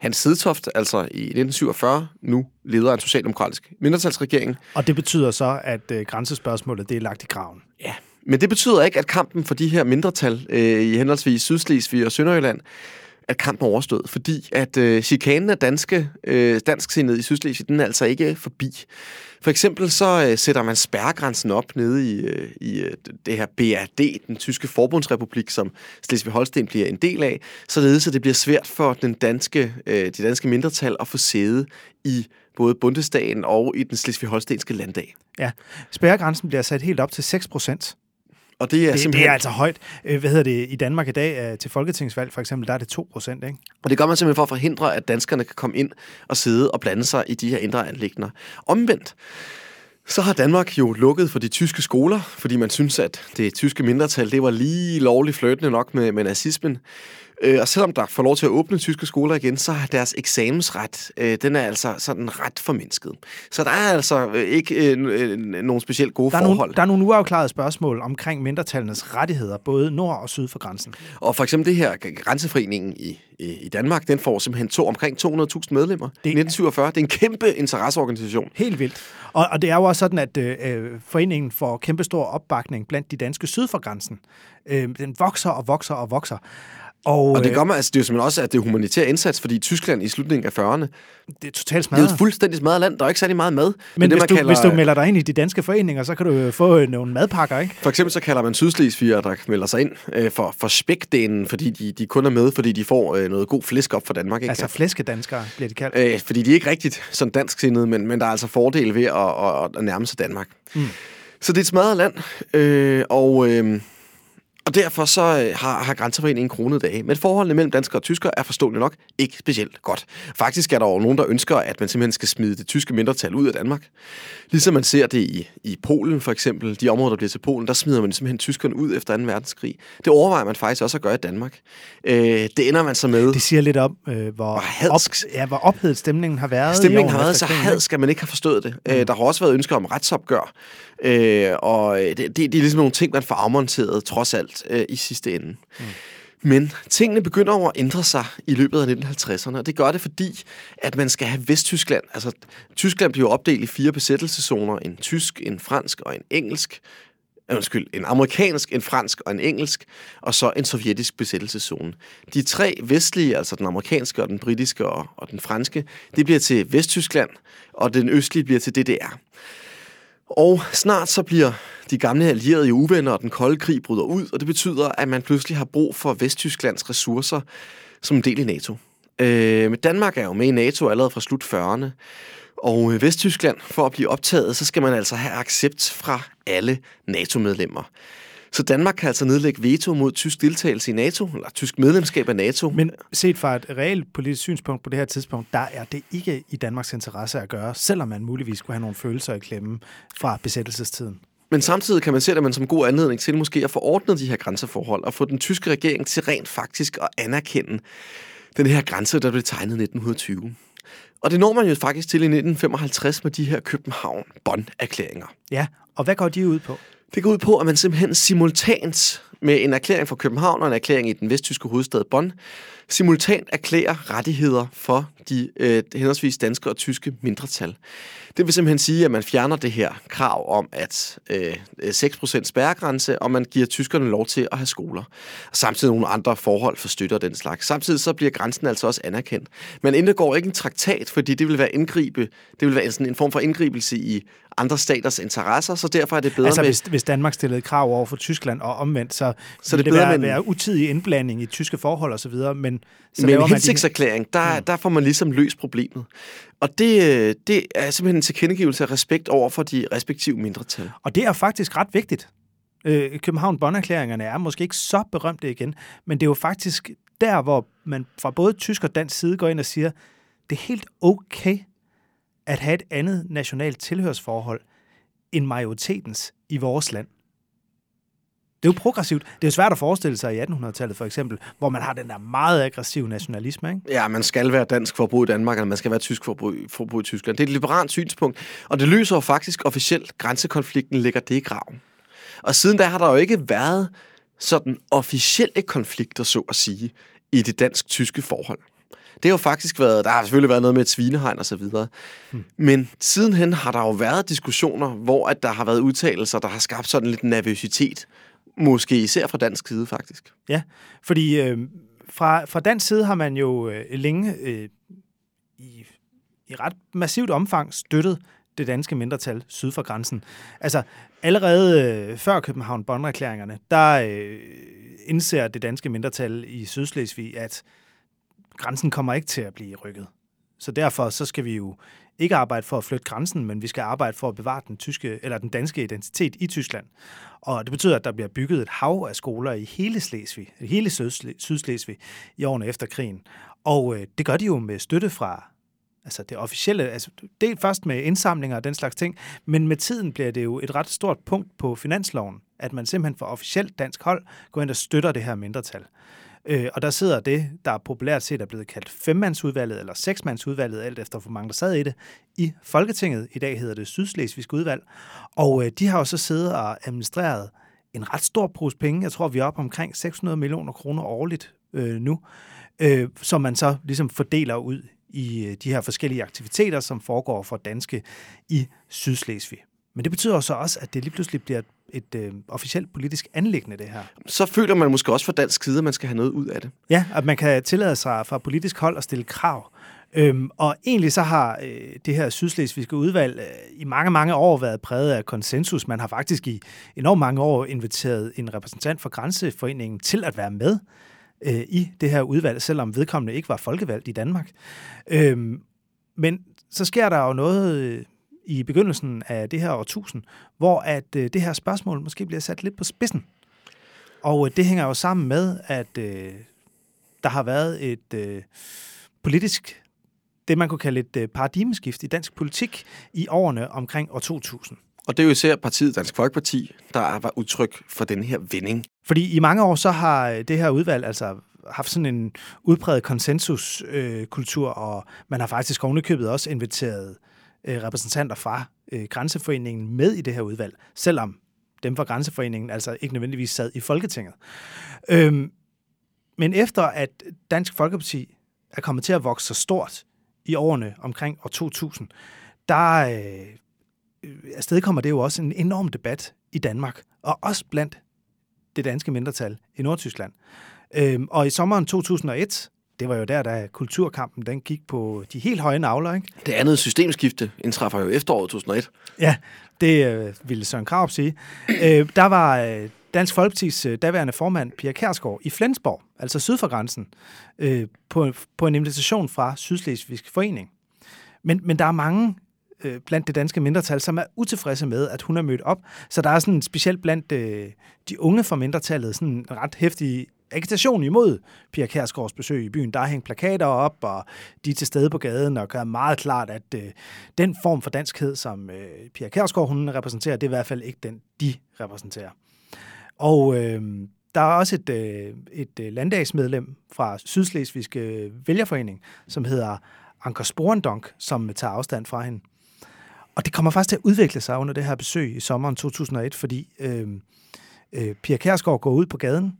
Hans Sidtoft, altså i 1947, nu leder af en socialdemokratisk mindretalsregering. Og det betyder så, at øh, grænsespørgsmålet det er lagt i graven. Ja. Men det betyder ikke, at kampen for de her mindretal øh, i henholdsvis Sydslesvig og Sønderjylland, at kampen er overstået, fordi at øh, chikanen af danske, øh, dansksindede i Sydslesvig, den er altså ikke forbi. For eksempel så øh, sætter man spærregrænsen op nede i, øh, i øh, det her BRD, den tyske forbundsrepublik, som Slesvig-Holsten bliver en del af, således at det bliver svært for den danske, øh, de danske mindretal at få sæde i både Bundestagen og i den slesvig-holstenske landdag. Ja, spærregrænsen bliver sat helt op til 6 procent. Og det er, Det, simpelthen, det er altså højt. Øh, Hvad hedder det? I Danmark i dag øh, til folketingsvalg for eksempel, der er det 2 procent, ikke? Og det gør man simpelthen for at forhindre, at danskerne kan komme ind og sidde og blande sig i de her indre anlægner. Omvendt, så har Danmark jo lukket for de tyske skoler, fordi man synes, at det tyske mindretal, det var lige lovligt flirtende nok med, med nazismen. Øh, og selvom der får lov til at åbne tyske skoler igen, så har deres eksamensret, øh, den er altså sådan ret formindsket. Så der er altså øh, ikke øh, øh, nogen specielt gode Der er, forhold. nogle, der er nogle uafklarede spørgsmål omkring mindretallernes rettigheder, både nord og syd for grænsen. Og for eksempel det her Grænseforeningen i, i, i Danmark, den får simpelthen to, omkring 200.000 medlemmer. Det, 1947, det er en kæmpe interesseorganisation. Helt vildt. Og, og det er jo også sådan, at øh, øh, foreningen får kæmpestor opbakning blandt de danske syd for grænsen. Øh, den vokser og vokser og vokser. Og, Og det øh, gør man, altså, det er jo simpelthen også, at det er humanitær indsats, fordi Tyskland i slutningen af 40'erne, det er totalt det er smadret. et fuldstændig smadret land, der er ikke særlig meget mad. Men det, hvis, man du, hvis du melder dig ind i de danske foreninger, så kan du få øh, nogle madpakker, ikke? For eksempel så kalder man sydslesviger, der melder sig ind øh, for, for spækdænen, fordi de, de kun er med, fordi de får øh, noget god flæsk op for Danmark. Ikke? Altså flæskedanskere bliver de kaldt. øh, fordi de er ikke rigtigt sådan dansksindede, men, men der er altså fordele ved at, at, at nærme sig Danmark. Mm. Så det er et smadret land, øh, og, øh, og derfor så øh, har, har Grænseforeningen kronet dage. Men forholdene mellem danskere og tyskere er forståeligt nok ikke specielt godt. Faktisk er der jo nogen, der ønsker, at man simpelthen skal smide det tyske mindretal ud af Danmark. Ligesom man ser det i, i Polen for eksempel, de områder, der bliver til Polen, der smider man simpelthen tyskerne ud efter 2. verdenskrig. Det overvejer man faktisk også at gøre i Danmark. Øh, det ender man så med. Det siger lidt om, øh, hvor, op, hadsk. ja, hvor ophedet stemningen har været. Stemningen har været så had, skal man ikke have forstået det. Mm. Øh, der har også været ønsker om retsopgør. Øh, og det, det, det er ligesom nogle ting, man får afmonteret trods alt øh, i sidste ende. Mm. Men tingene begynder over at ændre sig i løbet af 1950'erne, og det gør det, fordi at man skal have Vesttyskland. Altså, Tyskland bliver opdelt i fire besættelseszoner. En tysk, en fransk og en engelsk. Øh, Undskyld, en amerikansk, en fransk og en engelsk, og så en sovjetisk besættelseszone. De tre vestlige, altså den amerikanske og den britiske og, og den franske, det bliver til Vesttyskland, og den østlige bliver til DDR. Og snart så bliver de gamle allierede i uvenner, og den kolde krig bryder ud, og det betyder, at man pludselig har brug for Vesttysklands ressourcer som en del i NATO. Øh, men Danmark er jo med i NATO allerede fra slut 40'erne, og Vesttyskland, for at blive optaget, så skal man altså have accept fra alle NATO-medlemmer. Så Danmark kan altså nedlægge veto mod tysk deltagelse i NATO, eller tysk medlemskab af NATO. Men set fra et reelt politisk synspunkt på det her tidspunkt, der er det ikke i Danmarks interesse at gøre, selvom man muligvis skulle have nogle følelser i klemme fra besættelsestiden. Men samtidig kan man se det man som god anledning til måske at få ordnet de her grænseforhold og få den tyske regering til rent faktisk at anerkende den her grænse, der blev tegnet i 1920. Og det når man jo faktisk til i 1955 med de her København-Bonn-erklæringer. Ja, og hvad går de ud på? Det går ud på, at man simpelthen simultant med en erklæring fra København og en erklæring i den vesttyske hovedstad Bonn, simultant erklærer rettigheder for de øh, henholdsvis danske og tyske mindretal. Det vil simpelthen sige, at man fjerner det her krav om, at øh, 6% spærregrænse, og man giver tyskerne lov til at have skoler. Samtidig nogle andre forhold for støtter den slags. Samtidig så bliver grænsen altså også anerkendt. Man indgår ikke en traktat, fordi det vil være indgribe, det vil være sådan en form for indgribelse i andre staters interesser, så derfor er det bedre altså, med... hvis, hvis Danmark stillede krav over for Tyskland og omvendt, så, Så det det være, med være utidig indblanding i tyske forhold og så videre, men så med laver en man de- hensigtserklæring, der, der får man ligesom løst problemet. Og det, øh, det er simpelthen en tilkendegivelse af respekt over for de respektive mindretal. Og det er faktisk ret vigtigt. Øh, København-Bonn-erklæringerne er måske ikke så berømte igen, men det er jo faktisk der, hvor man fra både tysk og dansk side går ind og siger, det er helt okay at have et andet nationalt tilhørsforhold end majoritetens i vores land. Det er jo progressivt. Det er jo svært at forestille sig i 1800-tallet for eksempel, hvor man har den der meget aggressive nationalisme. Ikke? Ja, man skal være dansk for at bo i Danmark, eller man skal være tysk for at bo, for at bo i Tyskland. Det er et liberalt synspunkt, og det løser jo faktisk officielt. Grænsekonflikten ligger det i graven. Og siden da har der jo ikke været sådan officielle konflikter, så at sige, i det dansk-tyske forhold. Det har jo faktisk været, der har selvfølgelig været noget med et svinehegn og så videre. Hmm. Men sidenhen har der jo været diskussioner, hvor at der har været udtalelser, der har skabt sådan lidt nervøsitet. Måske især fra dansk side, faktisk. Ja, fordi øh, fra, fra dansk side har man jo øh, længe øh, i, i ret massivt omfang støttet det danske mindretal syd for grænsen. Altså allerede øh, før København-Bonn-erklæringerne, der øh, indser det danske mindretal i Sydslesvig, at grænsen kommer ikke til at blive rykket. Så derfor så skal vi jo ikke arbejde for at flytte grænsen, men vi skal arbejde for at bevare den tyske eller den danske identitet i Tyskland. Og det betyder, at der bliver bygget et hav af skoler i hele Slesvig, hele Sydslesvig i årene efter krigen. Og øh, det gør de jo med støtte fra altså det officielle, altså det er først med indsamlinger og den slags ting, men med tiden bliver det jo et ret stort punkt på finansloven, at man simpelthen for officielt dansk hold går ind og støtter det her mindretal. Øh, og der sidder det, der populært set er blevet kaldt femmandsudvalget eller seksmandsudvalget, alt efter hvor mange der sad i det, i Folketinget. I dag hedder det Sydslesvigske udvalg. Og øh, de har jo så siddet og administreret en ret stor pose penge. Jeg tror, vi er oppe omkring 600 millioner kroner årligt øh, nu, øh, som man så ligesom fordeler ud i øh, de her forskellige aktiviteter, som foregår for danske i Sydslesvig. Men det betyder så også, at det lige pludselig bliver et, øh, officielt politisk anlæggende, det her. Så føler man måske også fra dansk side, at man skal have noget ud af det. Ja, at man kan tillade sig fra politisk hold at stille krav. Øhm, og egentlig så har øh, det her sydslesvigske udvalg øh, i mange, mange år været præget af konsensus. Man har faktisk i enormt mange år inviteret en repræsentant for Grænseforeningen til at være med øh, i det her udvalg, selvom vedkommende ikke var folkevalgt i Danmark. Øhm, men så sker der jo noget øh, i begyndelsen af det her årtusind, hvor at øh, det her spørgsmål måske bliver sat lidt på spidsen. Og øh, det hænger jo sammen med, at øh, der har været et øh, politisk, det man kunne kalde et øh, paradigmeskift i dansk politik i årene omkring år 2000. Og det er jo især partiet Dansk Folkeparti, der var udtryk for den her vending. Fordi i mange år så har øh, det her udvalg altså haft sådan en udpræget konsensuskultur, øh, kultur, og man har faktisk ovenikøbet også inviteret øh, Øh, repræsentanter fra øh, Grænseforeningen med i det her udvalg, selvom dem fra Grænseforeningen altså ikke nødvendigvis sad i Folketinget. Øhm, men efter at Dansk Folkeparti er kommet til at vokse så stort i årene omkring år 2000, der øh, afstedkommer det jo også en enorm debat i Danmark, og også blandt det danske mindretal i Nordtyskland. Øhm, og i sommeren 2001, det var jo der, da kulturkampen den gik på de helt høje navler, ikke? Det andet systemskifte indtræffer jo efteråret 2001. Ja, det øh, ville Søren Kraup sige. Øh, der var øh, Dansk Folkepartis øh, daværende formand, Pia Kærsgaard, i Flensborg, altså syd for grænsen, øh, på, på en invitation fra Sydslesvigsk Forening. Men, men der er mange øh, blandt det danske mindretal, som er utilfredse med, at hun er mødt op. Så der er sådan specielt blandt øh, de unge fra mindretallet sådan en ret hæftig agitation imod Pia Kærsgaards besøg i byen. Der er hængt plakater op, og de er til stede på gaden og gør meget klart, at øh, den form for danskhed, som øh, Pia Kærsgaard hun repræsenterer, det er i hvert fald ikke den, de repræsenterer. Og øh, der er også et, øh, et øh, landdagsmedlem fra Sydslesvigske øh, Vælgerforening, som hedder Anker Sporendonk, som tager afstand fra hende. Og det kommer faktisk til at udvikle sig under det her besøg i sommeren 2001, fordi øh, øh, Pia Kærsgaard går ud på gaden,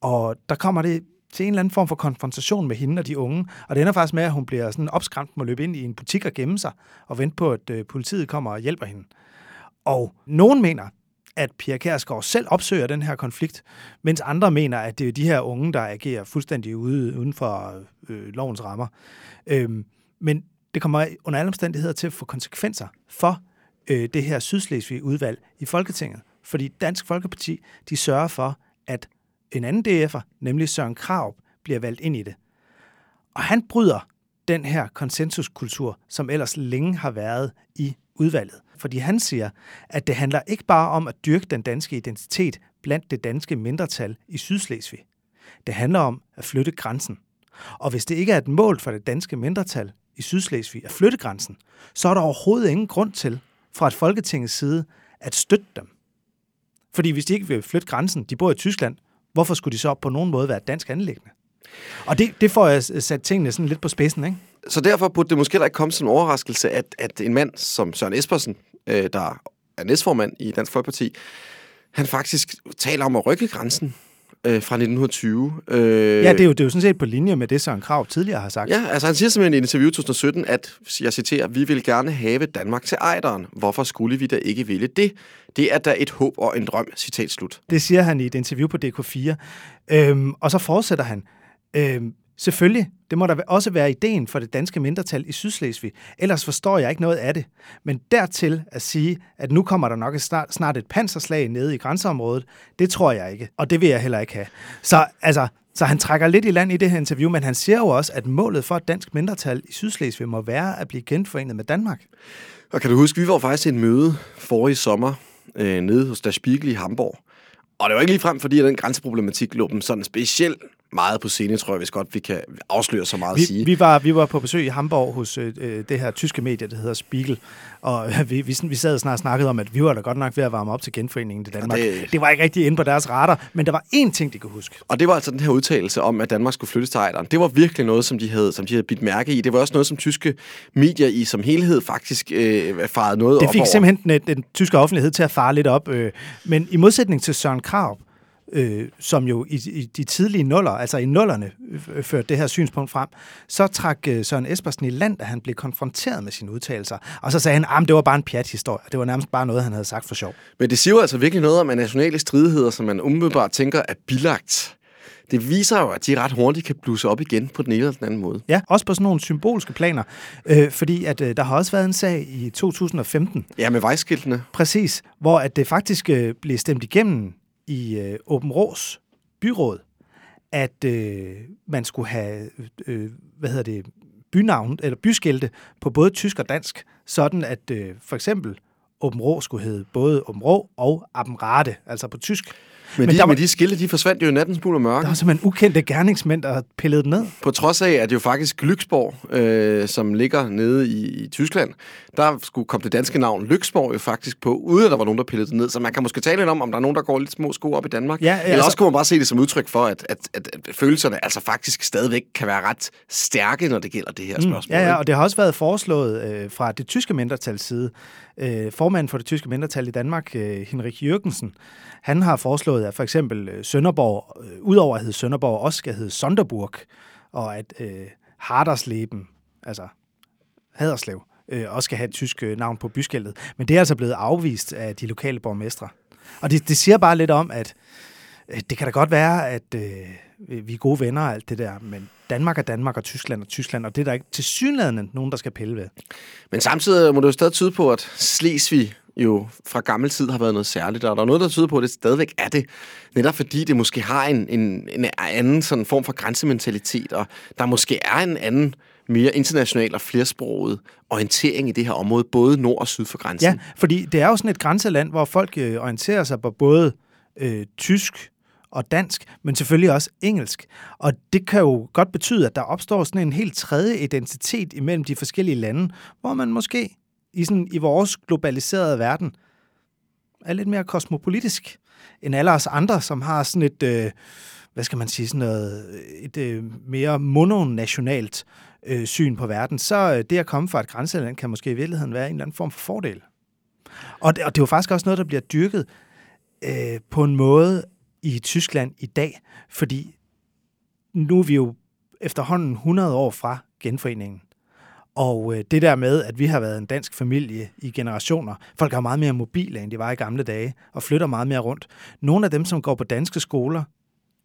og der kommer det til en eller anden form for konfrontation med hende og de unge. Og det ender faktisk med, at hun bliver sådan opskræmt med at løbe ind i en butik og gemme sig, og vente på, at øh, politiet kommer og hjælper hende. Og nogen mener, at Pia Kærsgaard selv opsøger den her konflikt, mens andre mener, at det er de her unge, der agerer fuldstændig ude, uden for øh, lovens rammer. Øhm, men det kommer under alle omstændigheder til at få konsekvenser for øh, det her sydslesvige udvalg i Folketinget. Fordi Dansk Folkeparti, de sørger for, at en anden DF'er, nemlig Søren Krav, bliver valgt ind i det. Og han bryder den her konsensuskultur, som ellers længe har været i udvalget. Fordi han siger, at det handler ikke bare om at dyrke den danske identitet blandt det danske mindretal i Sydslesvig. Det handler om at flytte grænsen. Og hvis det ikke er et mål for det danske mindretal i Sydslesvig at flytte grænsen, så er der overhovedet ingen grund til fra et Folketingets side at støtte dem. Fordi hvis de ikke vil flytte grænsen, de bor i Tyskland, hvorfor skulle de så på nogen måde være et dansk anlæggende? Og det, det får jeg sat tingene sådan lidt på spidsen, ikke? Så derfor burde det måske heller ikke komme som en overraskelse, at, at en mand som Søren Espersen, øh, der er næstformand i Dansk Folkeparti, han faktisk taler om at rykke grænsen øh, fra 1920. Øh, ja, det er, jo, det er jo sådan set på linje med det, Søren Krav tidligere har sagt. Ja, altså han siger simpelthen i et interview i 2017, at, jeg citerer, vi vil gerne have Danmark til ejderen. Hvorfor skulle vi da ikke ville det? Det er da et håb og en drøm, citat slut. Det siger han i et interview på DK4. Øhm, og så fortsætter han. Øhm, Selvfølgelig, det må da også være ideen for det danske mindretal i Sydslesvig. Ellers forstår jeg ikke noget af det. Men dertil at sige, at nu kommer der nok snart, snart et panserslag nede i grænseområdet, det tror jeg ikke. Og det vil jeg heller ikke have. Så altså, så han trækker lidt i land i det her interview, men han siger jo også, at målet for et dansk mindretal i Sydslesvig må være at blive genforenet med Danmark. Og kan du huske, vi var faktisk til et møde forrige sommer øh, nede hos Der Spiegel i Hamburg. Og det var ikke lige frem, fordi den grænseproblematik lå dem sådan specielt meget på scene, tror jeg, hvis godt vi kan afsløre så meget vi, at sige. Vi var, vi var på besøg i Hamburg hos øh, det her tyske medie, der hedder Spiegel, og vi, vi, vi sad og snart snakket om, at vi var da godt nok ved at varme op til genforeningen i Danmark. Det, det var ikke rigtig inde på deres radar, men der var én ting, de kunne huske. Og det var altså den her udtalelse om, at Danmark skulle flyttes til Ejderen. Det var virkelig noget, som de havde, som de havde bidt mærke i. Det var også noget, som tyske medier i som helhed faktisk øh, farede noget Det fik op simpelthen den, den tyske offentlighed til at fare lidt op. Øh, men i modsætning til Søren Krav, øh, som jo i, i de tidlige nuller, altså i nullerne, øh, førte det her synspunkt frem, så trak øh, Søren Espersen i land, da han blev konfronteret med sine udtalelser. Og så sagde han, at det var bare en pjat-historie. Det var nærmest bare noget, han havde sagt for sjov. Men det siger jo altså virkelig noget om nationale stridigheder, som man umiddelbart tænker er bilagt. Det viser jo, at de ret hurtigt kan blusse op igen på den ene eller den anden måde. Ja, også på sådan nogle symbolske planer. Øh, fordi at øh, der har også været en sag i 2015. Ja, med vejskiltene. Præcis, hvor at det faktisk øh, blev stemt igennem i øh, Åben Rås byråd, at øh, man skulle have, øh, hvad hedder det, bynavn, eller byskilte på både tysk og dansk, sådan at øh, for eksempel Åben Rå skulle hedde både Åben Rå og Abenrade, altså på tysk. Men, men, de, der var, men de skilte, de forsvandt jo i nattens smule mørke. Der var simpelthen ukendte gerningsmænd, der pillede den ned. På trods af, at det jo faktisk Lyksborg, øh, som ligger nede i, i Tyskland, der skulle komme det danske navn Lyksborg jo faktisk på, uden at der var nogen, der pillede den ned. Så man kan måske tale lidt om, om der er nogen, der går lidt små sko op i Danmark. Ja, ja, Eller altså, også kunne man bare se det som udtryk for, at, at, at, at følelserne altså faktisk stadigvæk kan være ret stærke, når det gælder det her mm, spørgsmål. Ja, ja, og det har også været foreslået øh, fra det tyske mindretals side. Øh, formanden for det tyske mindretal i Danmark, øh, Henrik Jørgensen, han har foreslået, at for eksempel øh, Sønderborg, øh, udover at hedde Sønderborg, også skal hedde Sonderburg, og at øh, Hardersleben, altså Haderslev, øh, også skal have et tysk øh, navn på byskiltet. Men det er altså blevet afvist af de lokale borgmestre. Og det, det siger bare lidt om, at øh, det kan da godt være, at øh, vi er gode venner og alt det der, men Danmark er Danmark, og Tyskland er Tyskland, og det er der ikke til synligheden nogen, der skal pille ved. Men samtidig må det jo stadig tyde på, at Slesvig jo fra gammel tid har været noget særligt, og der er noget, der tyder på, at det stadigvæk er det. Netop fordi det måske har en, en, en anden sådan form for grænsementalitet, og der måske er en anden mere international og flersproget orientering i det her område, både nord og syd for grænsen. Ja, fordi det er jo sådan et grænseland, hvor folk øh, orienterer sig på både øh, tysk og dansk, men selvfølgelig også engelsk. Og det kan jo godt betyde, at der opstår sådan en helt tredje identitet imellem de forskellige lande, hvor man måske i, sådan, i vores globaliserede verden er lidt mere kosmopolitisk end alle os andre, som har sådan et, øh, hvad skal man sige, sådan noget, øh, et øh, mere mononationalt øh, syn på verden, så øh, det at komme fra et grænseland kan måske i virkeligheden være en eller anden form for fordel. Og det, og det er jo faktisk også noget, der bliver dyrket øh, på en måde i Tyskland i dag, fordi nu er vi jo efterhånden 100 år fra genforeningen. Og øh, det der med, at vi har været en dansk familie i generationer, folk er meget mere mobile, end de var i gamle dage, og flytter meget mere rundt. Nogle af dem, som går på danske skoler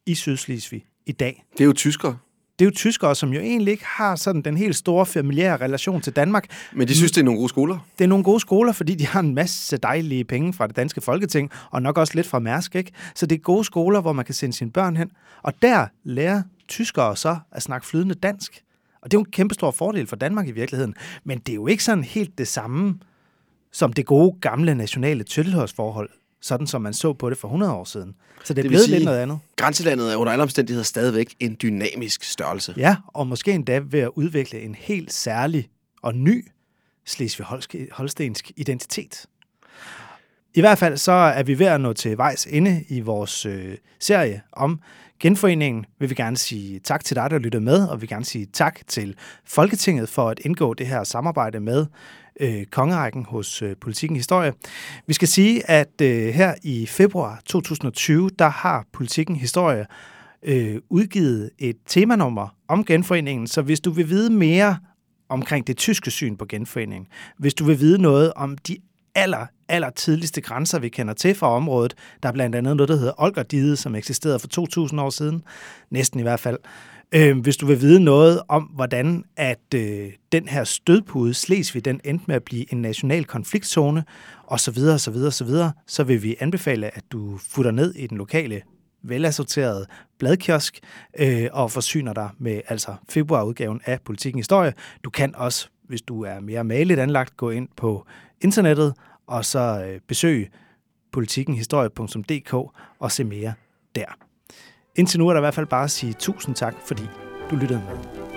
i Sydslesvig i dag. Det er jo tyskere. det er jo tyskere, som jo egentlig ikke har sådan den helt store familiære relation til Danmark. Men de synes, det er nogle gode skoler? Det er nogle gode skoler, fordi de har en masse dejlige penge fra det danske folketing, og nok også lidt fra Mærsk, ikke? Så det er gode skoler, hvor man kan sende sine børn hen. Og der lærer tyskere så at snakke flydende dansk. Og det er jo en kæmpe stor fordel for Danmark i virkeligheden. Men det er jo ikke sådan helt det samme som det gode gamle nationale tilhørsforhold, sådan som man så på det for 100 år siden. Så det er det sige, lidt noget andet. Grænselandet er under alle omstændigheder stadigvæk en dynamisk størrelse. Ja, og måske endda ved at udvikle en helt særlig og ny Slesvig-Holstensk identitet. I hvert fald så er vi ved at nå til vejs inde i vores øh, serie om genforeningen. Vil vi gerne sige tak til dig, der lyttede med, og vi vil gerne sige tak til Folketinget for at indgå det her samarbejde med øh, kongerækken hos øh, Politikken Historie. Vi skal sige, at øh, her i februar 2020, der har Politikken Historie øh, udgivet et temanummer om genforeningen, så hvis du vil vide mere omkring det tyske syn på genforeningen, hvis du vil vide noget om de aller, aller tidligste grænser, vi kender til fra området. Der er blandt andet noget, der hedder Olgerdide, som eksisterede for 2000 år siden, næsten i hvert fald. Øh, hvis du vil vide noget om, hvordan at øh, den her stødpude, Slesvig, den endte med at blive en national konfliktzone, og så videre, så videre, så videre, så vil vi anbefale, at du futter ned i den lokale velassorterede bladkiosk øh, og forsyner dig med altså februarudgaven af Politikken Historie. Du kan også, hvis du er mere maligt anlagt, gå ind på internettet og så øh, besøge politikkenhistorie.dk og se mere der. Indtil nu er der i hvert fald bare at sige tusind tak, fordi du lyttede med.